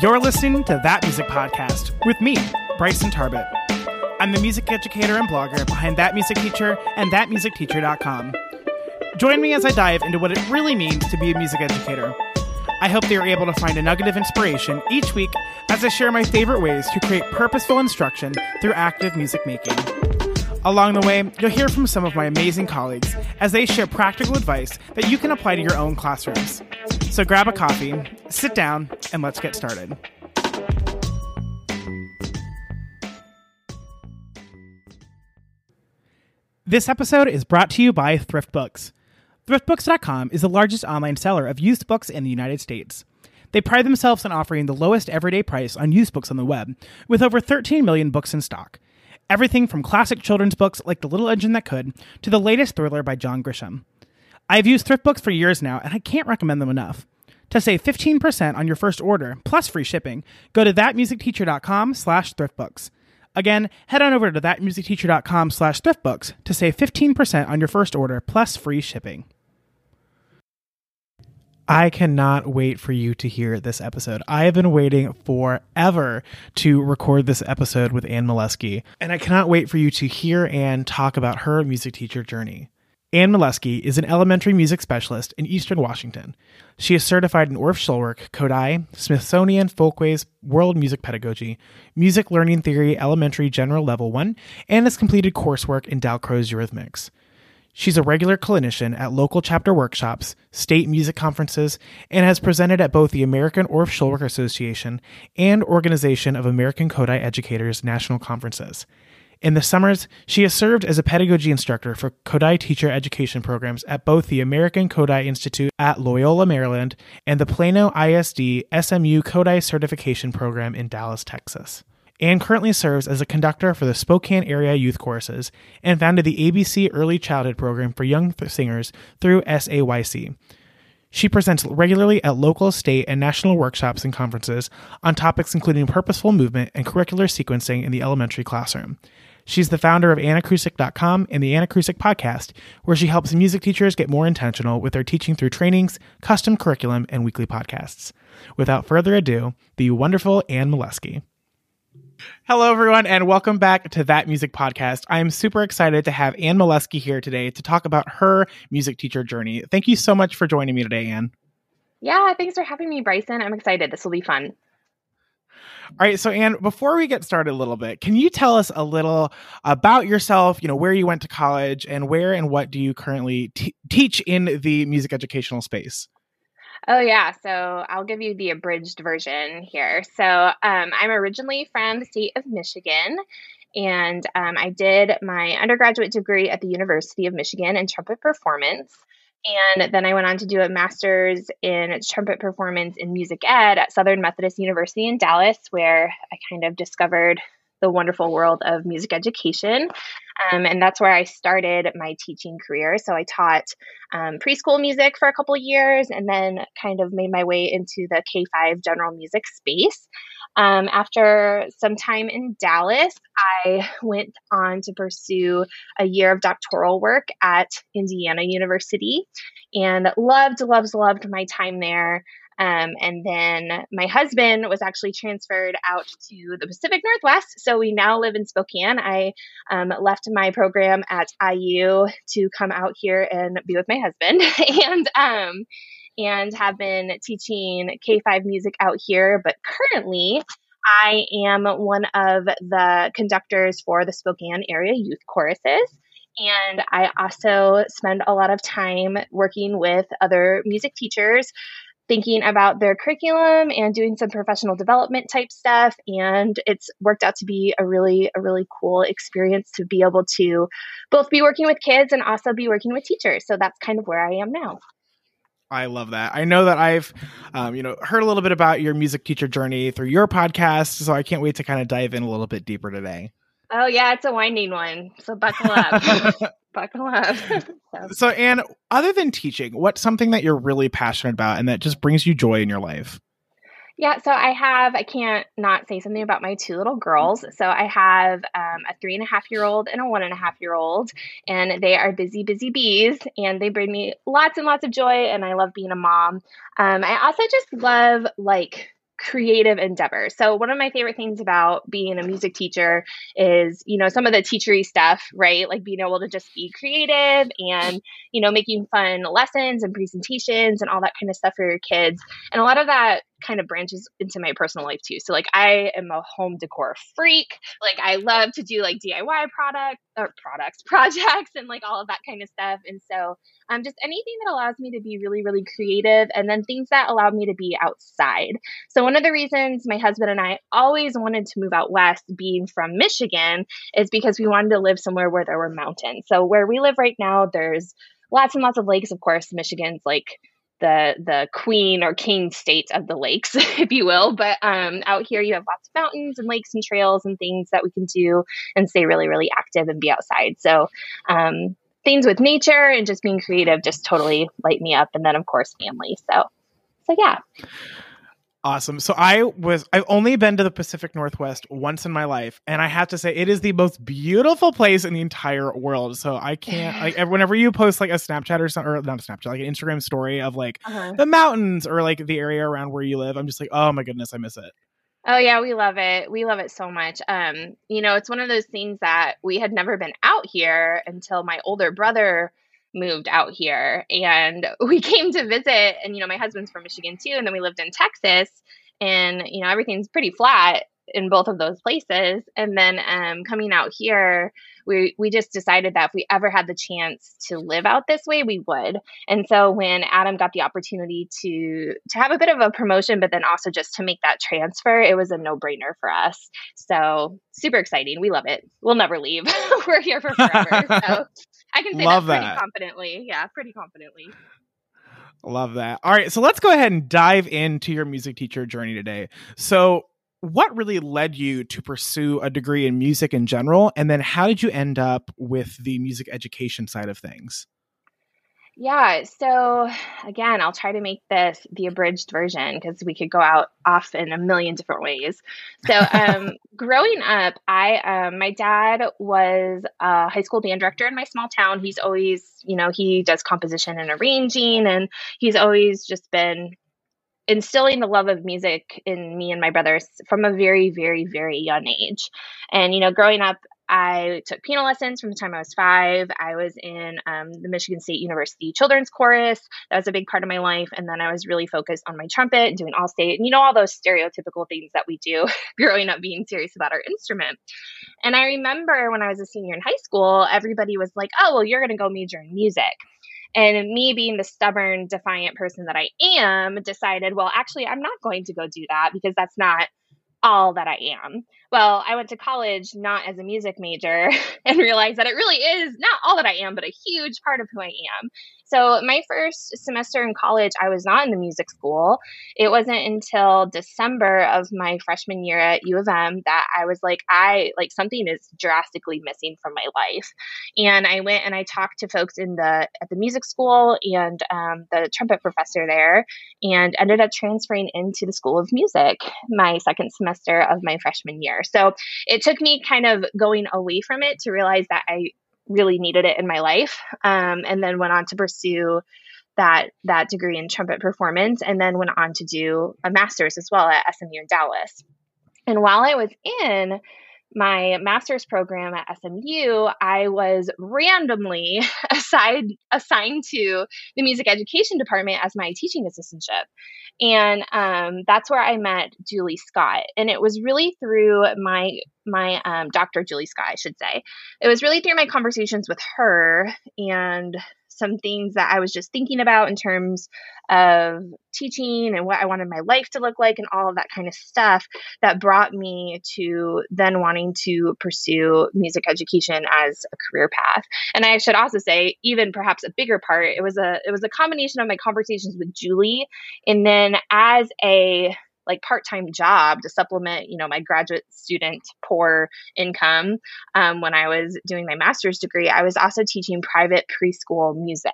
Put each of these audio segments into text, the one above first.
You're listening to That Music Podcast with me, Bryson Tarbet. I'm the music educator and blogger behind That Music Teacher and ThatMusicTeacher.com. Join me as I dive into what it really means to be a music educator. I hope that you're able to find a nugget of inspiration each week as I share my favorite ways to create purposeful instruction through active music making. Along the way, you'll hear from some of my amazing colleagues as they share practical advice that you can apply to your own classrooms. So grab a coffee, sit down, and let's get started. This episode is brought to you by Thrift Books. ThriftBooks.com is the largest online seller of used books in the United States. They pride themselves on offering the lowest everyday price on used books on the web, with over 13 million books in stock. Everything from classic children's books like The Little Engine That Could to the latest thriller by John Grisham. I've used ThriftBooks for years now, and I can't recommend them enough. To save 15% on your first order, plus free shipping, go to thatmusicteacher.com slash thriftbooks. Again, head on over to thatmusicteacher.com slash thriftbooks to save 15% on your first order, plus free shipping. I cannot wait for you to hear this episode. I have been waiting forever to record this episode with Anne Mileski, and I cannot wait for you to hear Anne talk about her music teacher journey. Anne Mileski is an elementary music specialist in Eastern Washington. She is certified in Orff Schulwerk, Kodály, Smithsonian Folkways World Music Pedagogy, Music Learning Theory Elementary General Level 1, and has completed coursework in Dalcroze Eurythmics. She's a regular clinician at local chapter workshops, state music conferences, and has presented at both the American Orff Schulwerk Association and Organization of American Kodály Educators national conferences. In the summers, she has served as a pedagogy instructor for Kodály teacher education programs at both the American Kodály Institute at Loyola, Maryland, and the Plano ISD SMU Kodály certification program in Dallas, Texas. Anne currently serves as a conductor for the Spokane area youth choruses and founded the ABC Early Childhood program for young singers through SAYC. She presents regularly at local, state, and national workshops and conferences on topics including purposeful movement and curricular sequencing in the elementary classroom. She's the founder of Anacoustic.com and the Anacoustic podcast, where she helps music teachers get more intentional with their teaching through trainings, custom curriculum, and weekly podcasts. Without further ado, the wonderful Anne Mileski. Hello, everyone, and welcome back to That Music Podcast. I am super excited to have Anne Mileski here today to talk about her music teacher journey. Thank you so much for joining me today, Anne. Yeah, thanks for having me, Bryson. I'm excited. This will be fun. All right, so Anne, before we get started a little bit, can you tell us a little about yourself? You know, where you went to college, and where and what do you currently t- teach in the music educational space? Oh, yeah. So I'll give you the abridged version here. So um, I'm originally from the state of Michigan, and um, I did my undergraduate degree at the University of Michigan in trumpet performance. And then I went on to do a master's in trumpet performance in music ed at Southern Methodist University in Dallas, where I kind of discovered the wonderful world of music education. Um, and that's where I started my teaching career. So I taught um, preschool music for a couple years and then kind of made my way into the K 5 general music space. Um, after some time in Dallas, I went on to pursue a year of doctoral work at Indiana University and loved, loved, loved my time there. Um, and then my husband was actually transferred out to the Pacific Northwest. So we now live in Spokane. I um, left my program at IU to come out here and be with my husband. and um, and have been teaching K 5 music out here. But currently, I am one of the conductors for the Spokane area youth choruses. And I also spend a lot of time working with other music teachers thinking about their curriculum and doing some professional development type stuff and it's worked out to be a really a really cool experience to be able to both be working with kids and also be working with teachers so that's kind of where i am now I love that. I know that I've, um, you know, heard a little bit about your music teacher journey through your podcast, so I can't wait to kind of dive in a little bit deeper today. Oh yeah, it's a winding one, so buckle up. buckle up. so. so, Anne, other than teaching, what's something that you're really passionate about and that just brings you joy in your life? Yeah, so I have, I can't not say something about my two little girls. So I have um, a three and a half year old and a one and a half year old, and they are busy, busy bees, and they bring me lots and lots of joy, and I love being a mom. Um, I also just love like creative endeavor. So one of my favorite things about being a music teacher is, you know, some of the teachery stuff, right? Like being able to just be creative and, you know, making fun lessons and presentations and all that kind of stuff for your kids. And a lot of that kind of branches into my personal life too. So like I am a home decor freak. Like I love to do like DIY product or products, projects and like all of that kind of stuff. And so um just anything that allows me to be really, really creative and then things that allow me to be outside. So one of the reasons my husband and I always wanted to move out west being from Michigan is because we wanted to live somewhere where there were mountains. So where we live right now, there's lots and lots of lakes, of course. Michigan's like the the queen or king state of the lakes, if you will. But um, out here, you have lots of mountains and lakes and trails and things that we can do and stay really, really active and be outside. So um, things with nature and just being creative just totally light me up. And then, of course, family. So, so yeah. Awesome. So I was I've only been to the Pacific Northwest once in my life and I have to say it is the most beautiful place in the entire world. So I can't like whenever you post like a Snapchat or something or not a Snapchat like an Instagram story of like uh-huh. the mountains or like the area around where you live, I'm just like, "Oh my goodness, I miss it." Oh yeah, we love it. We love it so much. Um, you know, it's one of those things that we had never been out here until my older brother moved out here. And we came to visit and you know my husband's from michigan too and then we lived in texas and you know everything's pretty flat in both of those places and then um, coming out here we we just decided that if we ever had the chance to live out this way we would and so when adam got the opportunity to to have a bit of a promotion but then also just to make that transfer it was a no-brainer for us so super exciting we love it we'll never leave we're here for forever so I can say Love that pretty that. confidently. Yeah, pretty confidently. Love that. All right, so let's go ahead and dive into your music teacher journey today. So, what really led you to pursue a degree in music in general? And then, how did you end up with the music education side of things? Yeah, so again, I'll try to make this the abridged version because we could go out off in a million different ways. So, um, growing up, I um, my dad was a high school band director in my small town. He's always, you know, he does composition and arranging, and he's always just been instilling the love of music in me and my brothers from a very, very, very young age. And you know, growing up, I took piano lessons from the time I was five. I was in um, the Michigan State University Children's Chorus. That was a big part of my life. And then I was really focused on my trumpet and doing all state and, you know, all those stereotypical things that we do growing up being serious about our instrument. And I remember when I was a senior in high school, everybody was like, oh, well, you're going to go major in music. And me being the stubborn, defiant person that I am, decided, well, actually, I'm not going to go do that because that's not all that I am. Well, I went to college not as a music major and realized that it really is not all that I am, but a huge part of who I am. So, my first semester in college, I was not in the music school. It wasn't until December of my freshman year at U of M that I was like, I like something is drastically missing from my life. And I went and I talked to folks in the at the music school and um, the trumpet professor there, and ended up transferring into the School of Music my second semester of my freshman year. So it took me kind of going away from it to realize that I really needed it in my life, um, and then went on to pursue that that degree in trumpet performance, and then went on to do a master's as well at SMU in Dallas. And while I was in my master's program at SMU, I was randomly assigned assigned to the music education department as my teaching assistantship, and um, that's where I met Julie Scott. And it was really through my my um, Dr. Julie Scott, I should say. It was really through my conversations with her and some things that I was just thinking about in terms of teaching and what I wanted my life to look like and all of that kind of stuff that brought me to then wanting to pursue music education as a career path. And I should also say, even perhaps a bigger part, it was a it was a combination of my conversations with Julie and then as a like part-time job to supplement you know my graduate student poor income. Um, when i was doing my master's degree i was also teaching private preschool music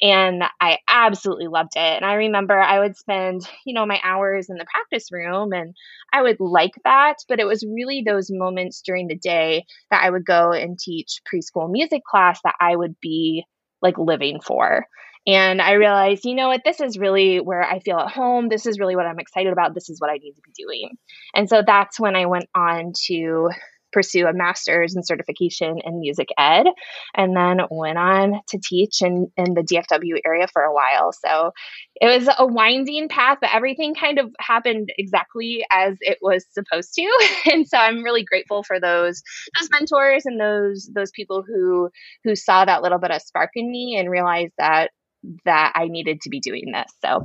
and i absolutely loved it. And i remember i would spend you know my hours in the practice room and i would like that but it was really those moments during the day that i would go and teach preschool music class that i would be like living for And I realized, you know what, this is really where I feel at home. This is really what I'm excited about. This is what I need to be doing. And so that's when I went on to pursue a master's in certification in music ed and then went on to teach in, in the DFW area for a while. So it was a winding path, but everything kind of happened exactly as it was supposed to. and so I'm really grateful for those those mentors and those those people who who saw that little bit of spark in me and realized that that I needed to be doing this. So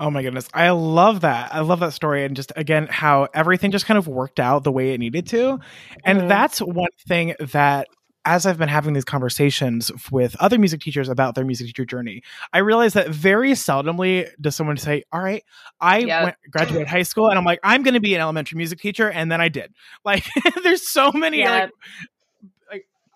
Oh my goodness. I love that. I love that story. And just again, how everything just kind of worked out the way it needed to. And mm-hmm. that's one thing that as I've been having these conversations with other music teachers about their music teacher journey, I realize that very seldomly does someone say, "All right, I yep. went graduated high school, and I'm like, I'm going to be an elementary music teacher," and then I did. Like, there's so many yep. like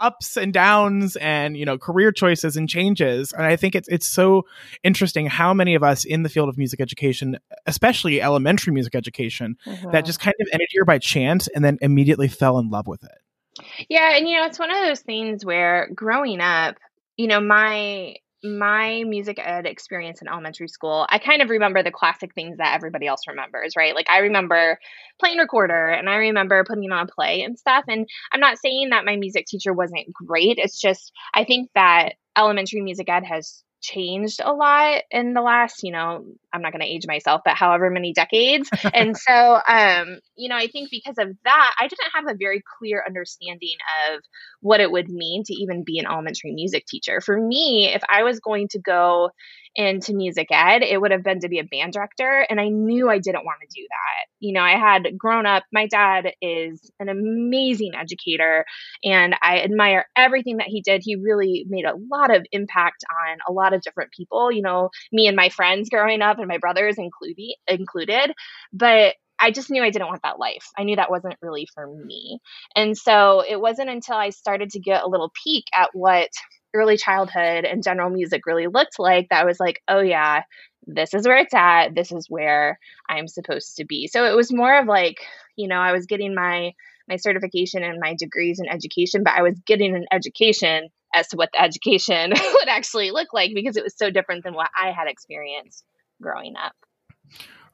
ups and downs and you know career choices and changes and i think it's it's so interesting how many of us in the field of music education especially elementary music education mm-hmm. that just kind of ended here by chance and then immediately fell in love with it yeah and you know it's one of those things where growing up you know my my music ed experience in elementary school, I kind of remember the classic things that everybody else remembers, right? Like I remember playing recorder and I remember putting on a play and stuff. And I'm not saying that my music teacher wasn't great. It's just I think that elementary music ed has changed a lot in the last, you know, I'm not going to age myself, but however many decades. and so, um, you know, I think because of that, I didn't have a very clear understanding of what it would mean to even be an elementary music teacher. For me, if I was going to go into music ed, it would have been to be a band director. And I knew I didn't want to do that. You know, I had grown up, my dad is an amazing educator, and I admire everything that he did. He really made a lot of impact on a lot of different people, you know, me and my friends growing up and my brothers included. But I just knew I didn't want that life. I knew that wasn't really for me. And so it wasn't until I started to get a little peek at what early childhood and general music really looked like that was like, oh yeah, this is where it's at. This is where I'm supposed to be. So it was more of like, you know, I was getting my my certification and my degrees in education, but I was getting an education as to what the education would actually look like because it was so different than what I had experienced growing up.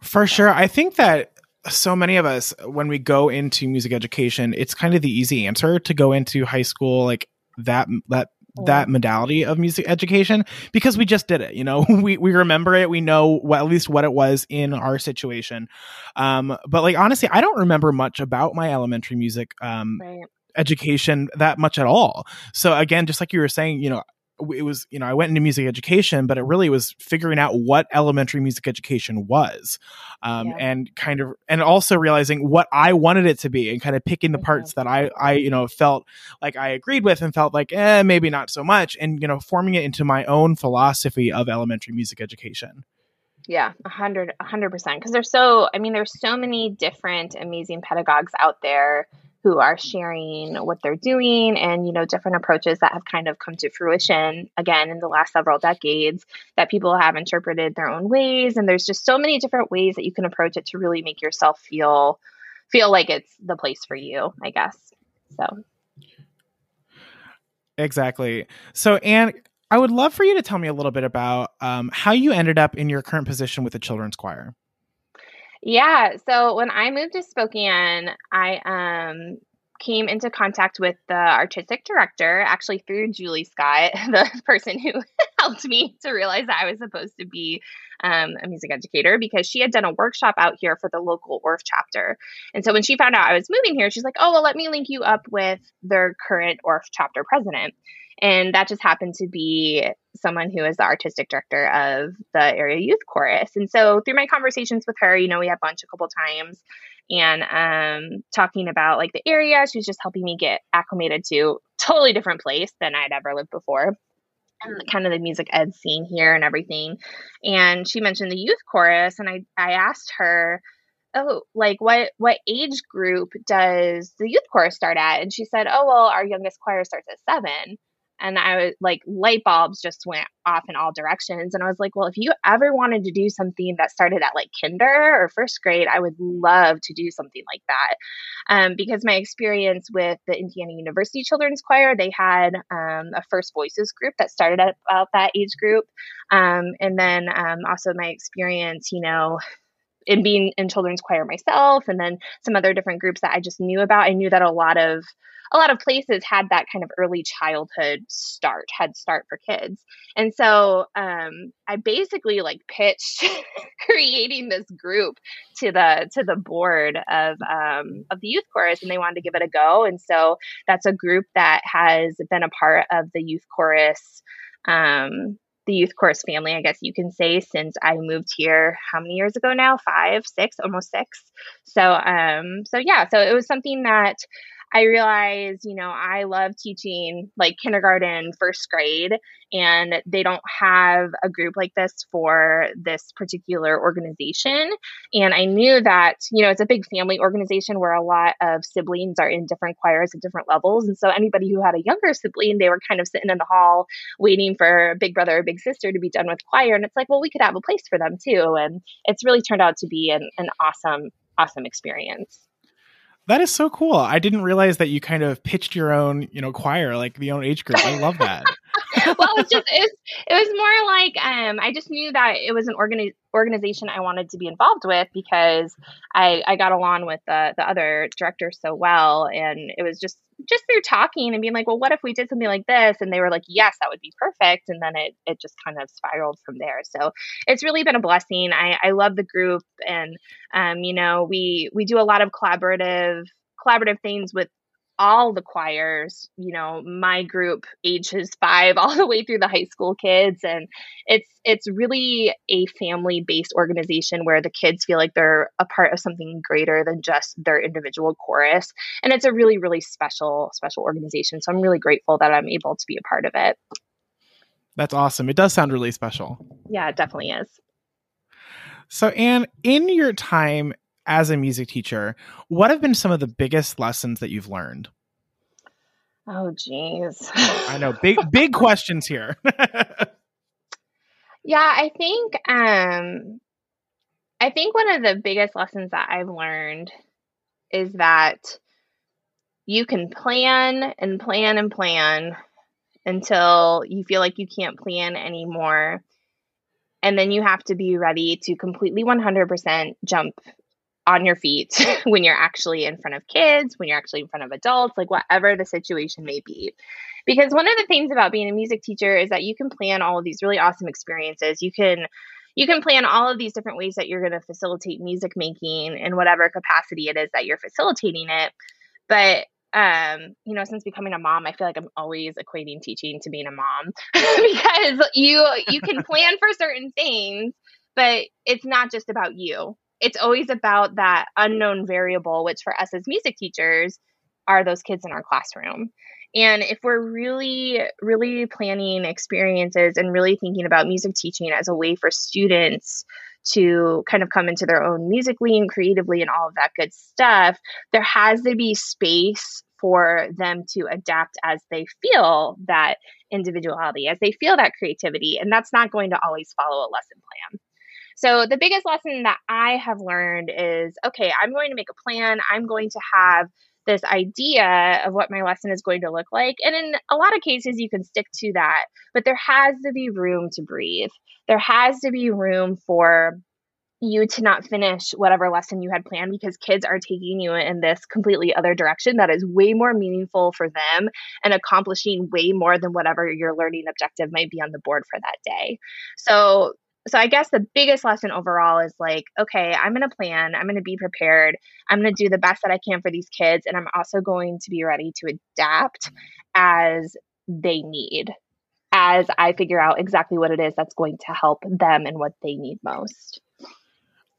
For sure. I think that so many of us when we go into music education, it's kind of the easy answer to go into high school like that that that modality of music education because we just did it you know? We we remember it. We know what, at least what it was in our situation. Um but like honestly i don't remember much about my elementary music um right. education that much at all. So again just like you were saying you know it was you know i went into music education but it really was figuring out what elementary music education was um, yeah. and kind of and also realizing what i wanted it to be and kind of picking the parts that i i you know felt like i agreed with and felt like eh maybe not so much and you know forming it into my own philosophy of elementary music education yeah, a hundred, a hundred percent. Because there's so, I mean, there's so many different amazing pedagogues out there who are sharing what they're doing and you know different approaches that have kind of come to fruition again in the last several decades that people have interpreted their own ways. And there's just so many different ways that you can approach it to really make yourself feel feel like it's the place for you i guess. So. Exactly. So and i would love for you to tell me a little bit about um, how you ended up in your current position with the children's choir yeah. So when I moved to Spokane, I um came into contact with the artistic director actually through Julie Scott, the person who helped me to realize that I was supposed to be um, a music educator because she had done a workshop out here for the local Orff chapter. And so when she found out I was moving here, she's like, oh, well, let me link you up with their current Orff chapter president. And that just happened to be someone who is the artistic director of the area youth chorus. And so through my conversations with her, you know, we had lunch a couple times and um, talking about like the area. She was just helping me get acclimated to totally different place than I'd ever lived before. And kind of the music ed scene here and everything. And she mentioned the youth chorus, and I, I asked her, oh like what what age group does the youth chorus start at and she said oh well our youngest choir starts at seven and I was like, light bulbs just went off in all directions. And I was like, well, if you ever wanted to do something that started at like kinder or first grade, I would love to do something like that. Um, because my experience with the Indiana University Children's Choir, they had um, a First Voices group that started at about that age group. Um, and then um, also my experience, you know, in being in children's choir myself and then some other different groups that I just knew about. I knew that a lot of a lot of places had that kind of early childhood start, head start for kids. And so um, I basically like pitched creating this group to the to the board of um, of the youth chorus, and they wanted to give it a go. And so that's a group that has been a part of the youth chorus. Um, the youth chorus family, I guess you can say, since I moved here. How many years ago now? Five, six, almost six. So, um, so yeah, so it was something that I realize, you know, I love teaching like kindergarten, first grade, and they don't have a group like this for this particular organization. And I knew that, you know, it's a big family organization where a lot of siblings are in different choirs at different levels. And so anybody who had a younger sibling, they were kind of sitting in the hall waiting for big brother or big sister to be done with choir. And it's like, well, we could have a place for them too. And it's really turned out to be an, an awesome, awesome experience. That is so cool. I didn't realize that you kind of pitched your own, you know, choir, like the own age group. I love that. well, just it was, it was more like um, I just knew that it was an organi- organization I wanted to be involved with because I, I got along with the the other directors so well, and it was just just through talking and being like, well, what if we did something like this? And they were like, yes, that would be perfect. And then it it just kind of spiraled from there. So it's really been a blessing. I I love the group, and um, you know, we we do a lot of collaborative collaborative things with all the choirs you know my group ages five all the way through the high school kids. And it's it's really a family based organization where the kids feel like they're a part of something greater than just their individual chorus. And it's a really really special special organization. So i'm really grateful that i'm able to be a part of it. That's awesome. It does sound really special. Yeah it definitely is. So anne in your time as a music teacher, what have been some of the biggest lessons that you've learned? Oh, geez. I know big big questions here. yeah, I think um, I think one of the biggest lessons that I've learned is that you can plan and plan and plan until you feel like you can't plan anymore. And then you have to be ready to completely 100% jump on your feet when you're actually in front of kids, when you're actually in front of adults, like whatever the situation may be. Because one of the things about being a music teacher is that you can plan all of these really awesome experiences. You can you can plan all of these different ways that you're going to facilitate music making in whatever capacity it is that you're facilitating it. But um, you know, since becoming a mom, I feel like I'm always equating teaching to being a mom because you you can plan for certain things, but it's not just about you it's always about that unknown variable, which for us as music teachers are those kids in our classroom. And if we're really, really planning experiences and really thinking about music teaching as a way for students to kind of come into their own musically and creatively and all of that good stuff, there has to be space for them to adapt as they feel that individuality, as they feel that creativity. And that's not going to always follow a lesson plan. So the biggest lesson that I have learned is okay, I'm going to make a plan. I'm going to have this idea of what my lesson is going to look like. And in a lot of cases, you can stick to that, but there has to be room to breathe. There has to be room for you to not finish whatever lesson you had planned because kids are taking you in this completely other direction that is way more meaningful for them and accomplishing way more than whatever your learning objective might be on the board for that day. So so I guess the biggest lesson overall is like, okay, I'm going to plan, I'm going to be prepared, I'm going to do the best that I can for these kids, and I'm also going to be ready to adapt as they need, as I figure out exactly what it is that's going to help them and what they need most.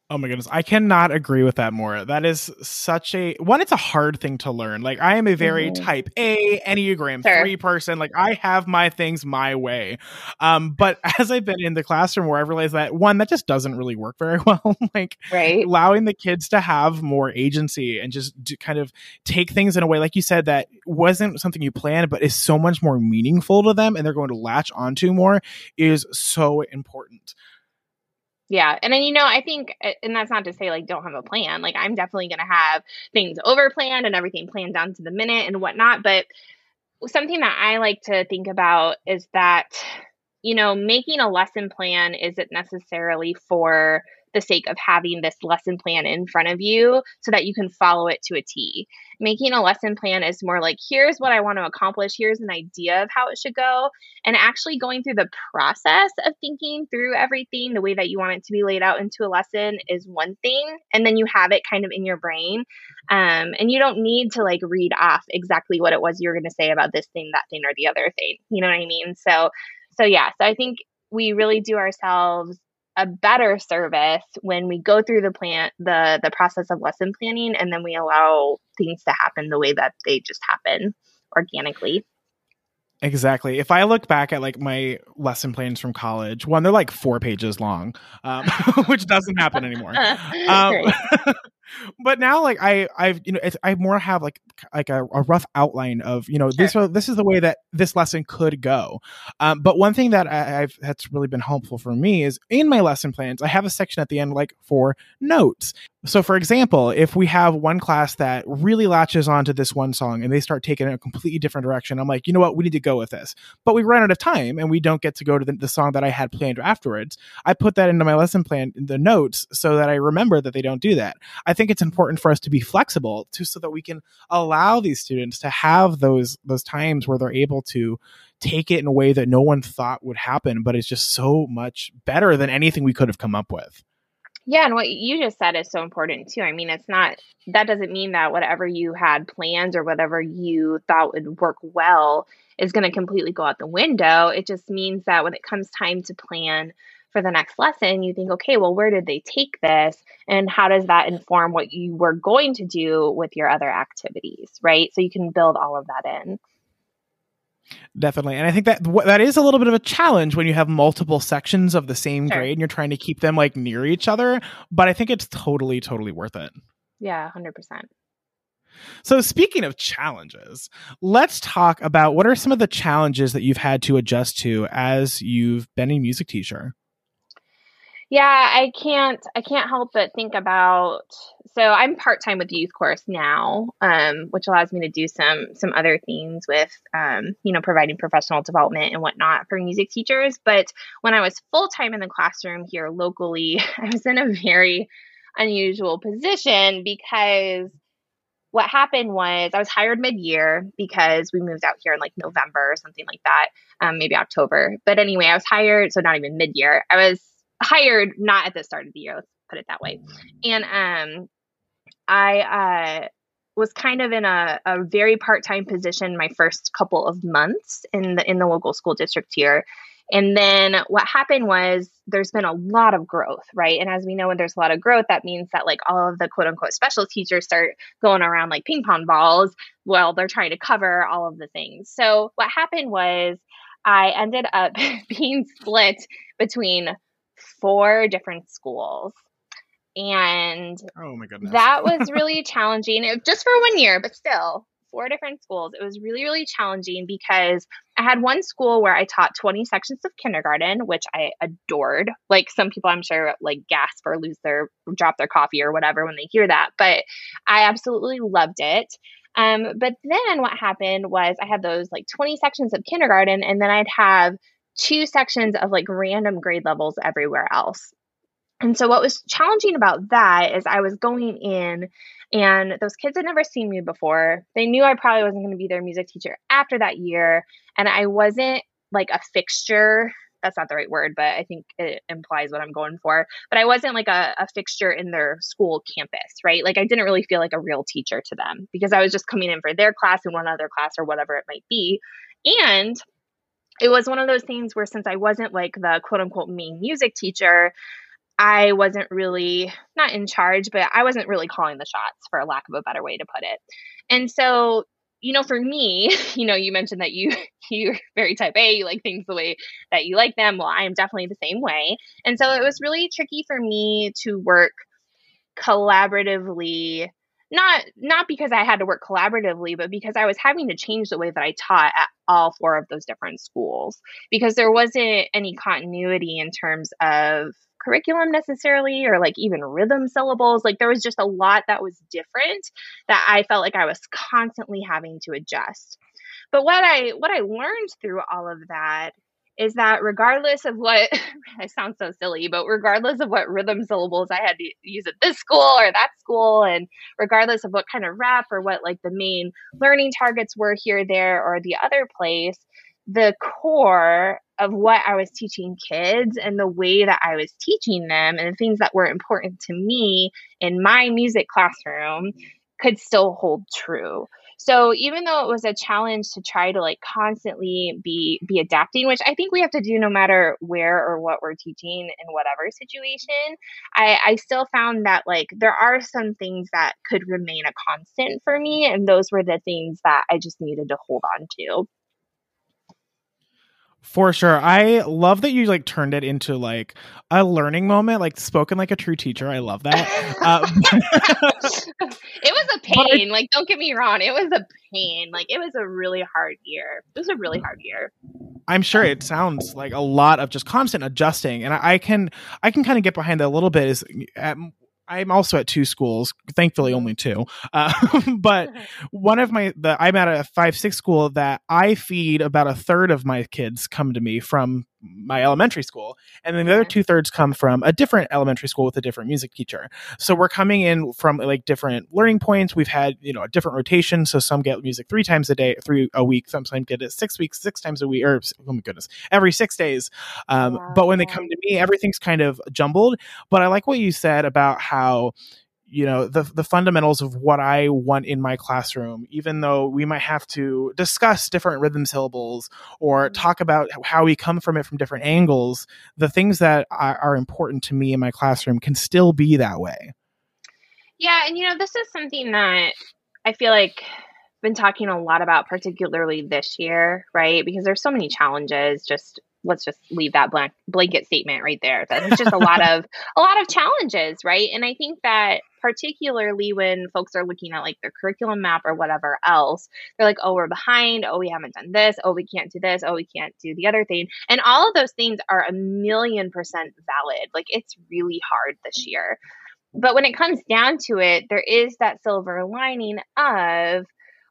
Oh my goodness. I cannot agree with that more. That is such a one, it's a hard thing to learn. Like I am a very mm-hmm. type A Enneagram sure. three person. Like I have my things my way. Um, but as I've been in the classroom where I've realized that one, that just doesn't really work very well. like right. allowing the kids to have more agency and just kind of take things in a way, like you said, that wasn't something you planned, but is so much more meaningful to them and they're going to latch onto more is so important. Yeah. And then, you know, I think, and that's not to say like don't have a plan. Like, I'm definitely going to have things over planned and everything planned down to the minute and whatnot. But something that I like to think about is that, you know, making a lesson plan isn't necessarily for the sake of having this lesson plan in front of you so that you can follow it to a T. Making a lesson plan is more like, here's what I want to accomplish, here's an idea of how it should go. And actually going through the process of thinking through everything the way that you want it to be laid out into a lesson is one thing. And then you have it kind of in your brain. Um, and you don't need to like read off exactly what it was you were going to say about this thing, that thing, or the other thing. You know what I mean? So, so yeah, so I think we really do ourselves a better service when we go through the plan the the process of lesson planning and then we allow things to happen the way that they just happen organically Exactly. If I look back at like my lesson plans from college, one they're like four pages long, um, which doesn't happen anymore. Um, but now like i i've you know i more have like like a, a rough outline of you know sure. this this is the way that this lesson could go. Um, but one thing that I, i've that's really been helpful for me is in my lesson plans i have a section at the end like for notes. So for example if we have one class that really latches onto this one song and they start taking a completely different direction i'm like you know what? We need to go with this. But we run out of time and we don't get to go to the, the song that i had planned afterwards. I put that into my lesson plan in the notes so that i remember that they don't do that. I think it's important for us to be flexible to so that we can allow these students to have those those times where they're able to take it in a way that no one thought would happen, but it's just so much better than anything we could have come up with. Yeah, and what you just said is so important too. I mean, it's not that doesn't mean that whatever you had planned or whatever you thought would work well is going to completely go out the window. It just means that when it comes time to plan for the next lesson, you think, okay, well, where did they take this? And how does that inform what you were going to do with your other activities, right? So you can build all of that in. Definitely. And I think that that is a little bit of a challenge when you have multiple sections of the same sure. grade and you're trying to keep them like near each other, but I think it's totally totally worth it. Yeah, 100%. So, speaking of challenges, let's talk about what are some of the challenges that you've had to adjust to as you've been a music teacher? Yeah, I can't I can't help but think about so I'm part-time with the youth course now, um, which allows me to do some some other things with um, you know, providing professional development and whatnot for music teachers. But when I was full-time in the classroom here locally, I was in a very unusual position because what happened was I was hired mid year because we moved out here in like November or something like that, um, maybe October. But anyway, I was hired, so not even mid year. I was hired not at the start of the year let's put it that way and um i uh was kind of in a, a very part-time position my first couple of months in the in the local school district here and then what happened was there's been a lot of growth, right? And as we know, when there's a lot of growth, that means that like all of the quote unquote special teachers start going around like ping pong balls while they're trying to cover all of the things. So what happened was I ended up being split between four different schools. And oh my goodness. that was really challenging it, just for one year, but still four different schools. It was really, really challenging because I had one school where I taught 20 sections of kindergarten, which I adored. Like some people, I'm sure, like gasp or lose their, drop their coffee or whatever when they hear that. But I absolutely loved it. Um, but then what happened was I had those like 20 sections of kindergarten, and then I'd have two sections of like random grade levels everywhere else. And so, what was challenging about that is I was going in, and those kids had never seen me before. They knew I probably wasn't going to be their music teacher after that year. And I wasn't like a fixture. That's not the right word, but I think it implies what I'm going for. But I wasn't like a, a fixture in their school campus, right? Like, I didn't really feel like a real teacher to them because I was just coming in for their class and one other class or whatever it might be. And it was one of those things where since I wasn't like the quote unquote main music teacher, I wasn't really not in charge, but I wasn't really calling the shots for lack of a better way to put it. And so, you know, for me, you know, you mentioned that you you're very type A, you like things the way that you like them. Well, I am definitely the same way. And so it was really tricky for me to work collaboratively not not because I had to work collaboratively, but because I was having to change the way that I taught at all four of those different schools because there wasn't any continuity in terms of curriculum necessarily or like even rhythm syllables like there was just a lot that was different that I felt like I was constantly having to adjust. But what I what I learned through all of that is that regardless of what I sound so silly, but regardless of what rhythm syllables I had to use at this school or that school, and regardless of what kind of rep or what like the main learning targets were here, there, or the other place, the core of what I was teaching kids and the way that I was teaching them and the things that were important to me in my music classroom could still hold true. So even though it was a challenge to try to like constantly be be adapting, which I think we have to do no matter where or what we're teaching in whatever situation, I, I still found that like there are some things that could remain a constant for me. And those were the things that I just needed to hold on to. For sure. I love that you like turned it into like a learning moment, like spoken like a true teacher. I love that. Uh, it was a pain. I, like, don't get me wrong. It was a pain. Like, it was a really hard year. It was a really hard year. I'm sure it sounds like a lot of just constant adjusting. And I, I can, I can kind of get behind that a little bit is at I'm also at two schools, thankfully only two. Uh, but one of my, the, I'm at a five six school that I feed about a third of my kids come to me from my elementary school, and then the other two thirds come from a different elementary school with a different music teacher. So we're coming in from like different learning points. We've had you know a different rotation. So some get music three times a day, three a week. Sometimes get it six weeks, six times a week, or oh my goodness, every six days. Um, wow. But when they come to me, everything's kind of jumbled. But I like what you said about how you know the the fundamentals of what I want in my classroom even though we might have to discuss different rhythm syllables or mm-hmm. talk about how we come from it from different angles the things that are, are important to me in my classroom can still be that way yeah and you know this is something that I feel like I've been talking a lot about particularly this year right because there's so many challenges just let's just leave that blank blanket statement right there. That's just a lot of a lot of challenges, right? And I think that particularly when folks are looking at like their curriculum map or whatever else, they're like, oh, we're behind. Oh, we haven't done this. Oh, we can't do this. Oh, we can't do the other thing. And all of those things are a million percent valid. Like it's really hard this year. But when it comes down to it, there is that silver lining of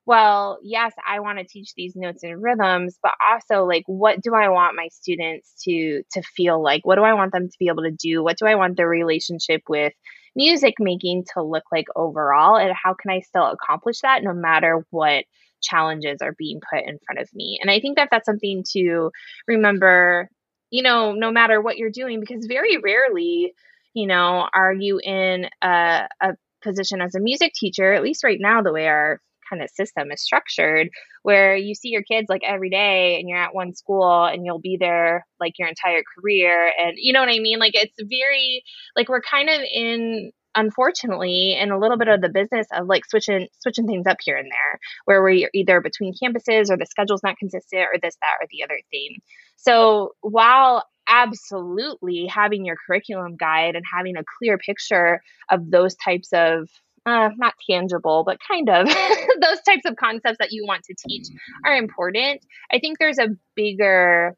well, yes, I want to teach these notes and rhythms, but also like what do I want my students to to feel like? What do I want them to be able to do? What do I want their relationship with music making to look like overall and how can I still accomplish that no matter what challenges are being put in front of me? And I think that that's something to remember, you know, no matter what you're doing because very rarely, you know, are you in a, a position as a music teacher, at least right now, the way our kind of system is structured where you see your kids like every day and you're at one school and you'll be there like your entire career and you know what I mean? Like it's very like we're kind of in unfortunately in a little bit of the business of like switching switching things up here and there where we're either between campuses or the schedule's not consistent or this that or the other thing. So while absolutely having your curriculum guide and having a clear picture of those types of uh, not tangible, but kind of those types of concepts that you want to teach are important. I think there's a bigger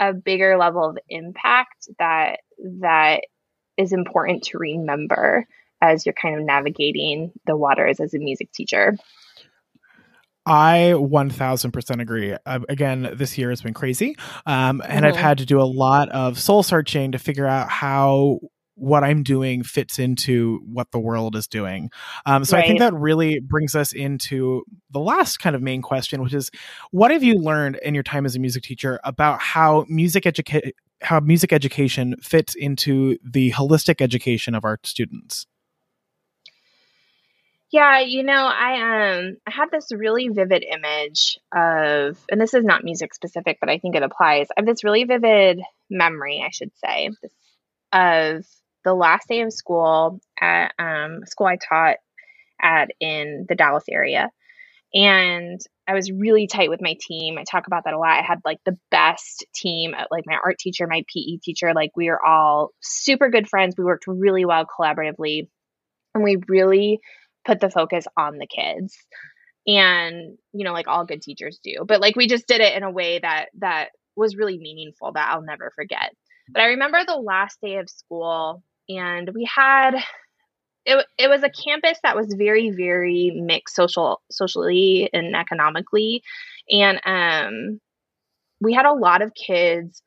a bigger level of impact that that is important to remember as you're kind of navigating the waters as a music teacher. I 1000% agree. Uh, again, this year has been crazy. Um, and mm-hmm. I've had to do a lot of soul searching to figure out how what I'm doing fits into what the world is doing. Um, so right. I think that really brings us into the last kind of main question, which is what have you learned in your time as a music teacher about how music education how music education fits into the holistic education of our students? Yeah, you know, I um I have this really vivid image of and this is not music specific, but I think it applies. I have this really vivid memory, I should say, of the last day of school at um, school I taught at in the Dallas area. And I was really tight with my team. I talk about that a lot. I had like the best team, uh, like my art teacher, my PE teacher. Like we were all super good friends. We worked really well collaboratively. And we really put the focus on the kids. And, you know, like all good teachers do. But like we just did it in a way that that was really meaningful that I'll never forget. But I remember the last day of school and we had it, it was a campus that was very very mixed social socially and economically. And um we had a lot of kids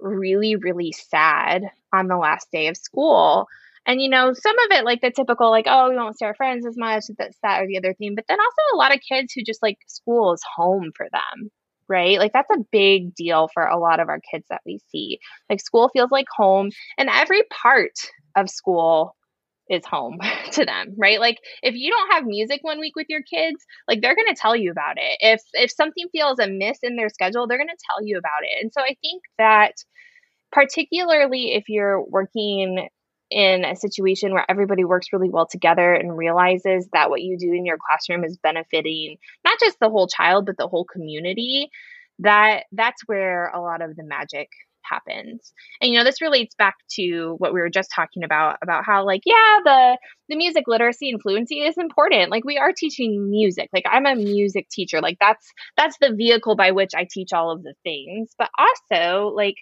really really sad on the last day of school. And you know some of it like the typical like oh we won't see our friends as much that's that or the other thing. But then also a lot of kids who just like school is home for them right? Like that's a big deal for a lot of our kids that we see. Like school feels like home and every part of school is home to them right? Like if you don't have music one week with your kids like they're going to tell you about it. If if something feels amiss in their schedule they're going to tell you about it. And so i think that particularly if you're working in a situation where everybody works really well together and realizes that what you do in your classroom is benefiting not just the whole child but the whole community that that's where a lot of the magic happens. And you know, this relates back to what we were just talking about about how like yeah, the the music literacy and fluency is important. Like we are teaching music. Like I'm a music teacher. Like that's that's the vehicle by which I teach all of the things. But also like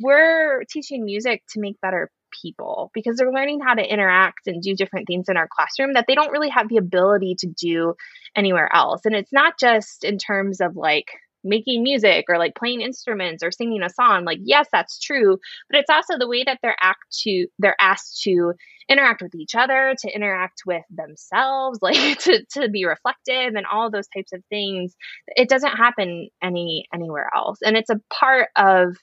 we're teaching music to make better people because they're learning how to interact and do different things in our classroom that they don't really have the ability to do anywhere else. And it's not just in terms of like making music or like playing instruments or singing a song. Like yes that's true but it's also the way that they're act to they're asked to interact with each other to interact with themselves like to, to be reflective and all those types of things. It doesn't happen any anywhere else. And it's a part of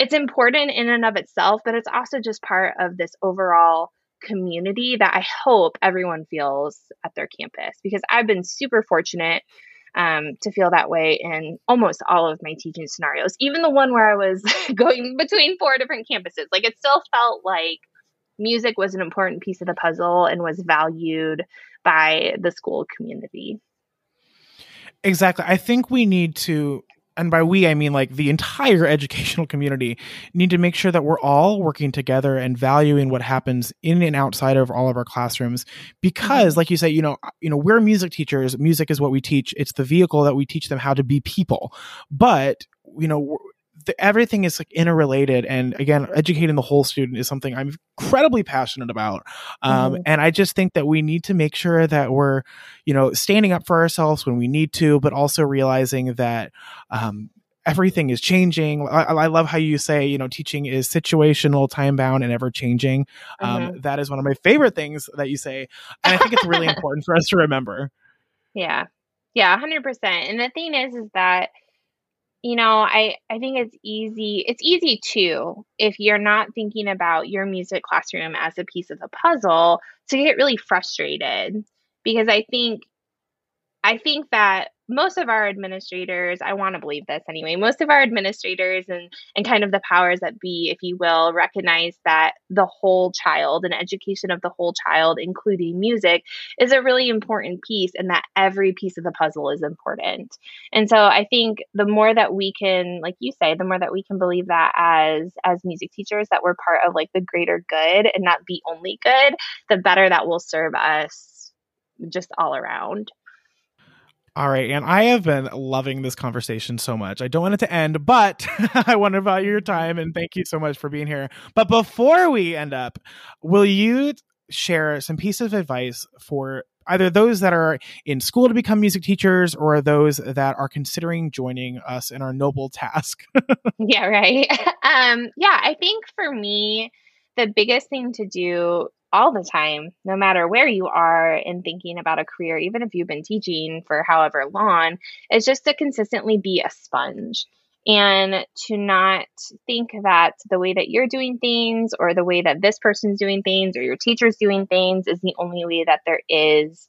it's important in and of itself but it's also just part of this overall community that i hope everyone feels at their campus because i've been super fortunate um, to feel that way in almost all of my teaching scenarios, even the one where I was going between four different campuses. Like it still felt like music was an important piece of the puzzle and was valued by the school community. Exactly. I think we need to and by we I mean like the entire educational community need to make sure that we're all working together and valuing what happens in and outside of all of our classrooms because mm-hmm. like you say you know you know we're music teachers. Music is what we teach. It's the vehicle that we teach them how to be people. But you know the, everything is like interrelated and again educating the whole student is something i'm incredibly passionate about um, mm-hmm. and i just think that we need to make sure that we're you know standing up for ourselves when we need to but also realizing that um, everything is changing I, I, love how you say you know teaching is situational time bound and ever changing um, mm-hmm. that is one of my favorite things that you say and i think it's really important for us to remember yeah yeah 100% and the thing is is that you know i i think it's easy it's easy too if you're not thinking about your music classroom as a piece of the puzzle to get really frustrated. Because i think i think that most of our administrators, I want to believe this anyway, most of our administrators and, and kind of the powers that be, if you will, recognize that the whole child and education of the whole child, including music, is a really important piece and that every piece of the puzzle is important. And so I think the more that we can, like you say, the more that we can believe that as as music teachers that we're part of like the greater good and not the only good, the better that will serve us just all around. All right, and I have been loving this conversation so much. I don't want it to end, but I want to value your time and thank you so much for being here. But before we end up, will you share some piece of advice for either those that are in school to become music teachers or those that are considering joining us in our noble task? yeah, right. Um, yeah, I think for me, the biggest thing to do all the time, no matter where you are in thinking about a career, even if you've been teaching for however long, is just to consistently be a sponge. And to not think that the way that you're doing things or the way that this person's doing things or your teacher's doing things is the only way that there is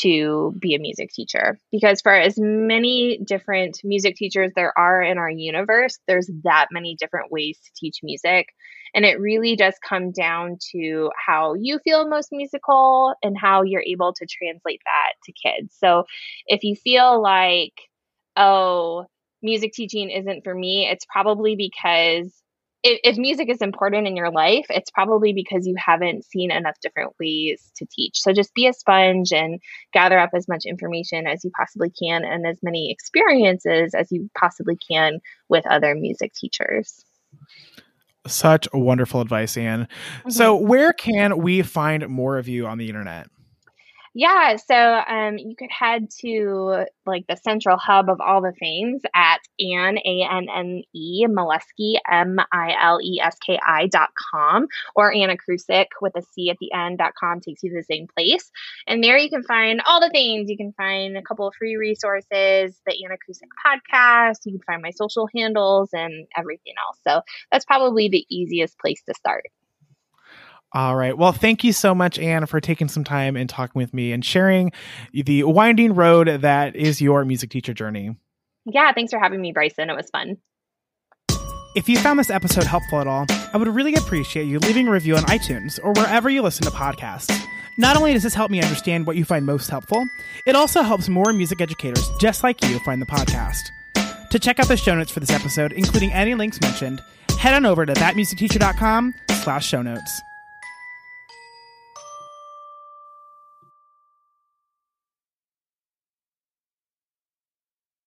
to be a music teacher. Because for as many different music teachers there are in our universe there's that many different ways to teach music. And it really does come down to how you feel most musical and how you're able to translate that to kids. So if you feel like oh music teaching isn't for me it's probably because if, if music is important in your life, it's probably because you haven't seen enough different ways to teach. So just be a sponge and gather up as much information as you possibly can and as many experiences as you possibly can with other music teachers. Such wonderful advice, Anne. Mm-hmm. So, where can we find more of you on the internet? Yeah, so um, you could head to like the central hub of all the things at Anne, A N N E, Mileski, M I L E S K I dot com, or Anna Krusick with a C at the end dot com takes you to the same place. And there you can find all the things. You can find a couple of free resources, the Anna Krusick podcast, you can find my social handles and everything else. So that's probably the easiest place to start. All right. Well, thank you so much, Anne, for taking some time and talking with me and sharing the winding road that is your music teacher journey. Yeah, thanks for having me, Bryson. It was fun. If you found this episode helpful at all, I would really appreciate you leaving a review on iTunes or wherever you listen to podcasts. Not only does this help me understand what you find most helpful, it also helps more music educators just like you find the podcast. To check out the show notes for this episode, including any links mentioned, head on over to thatmusicteacher.com slash show notes.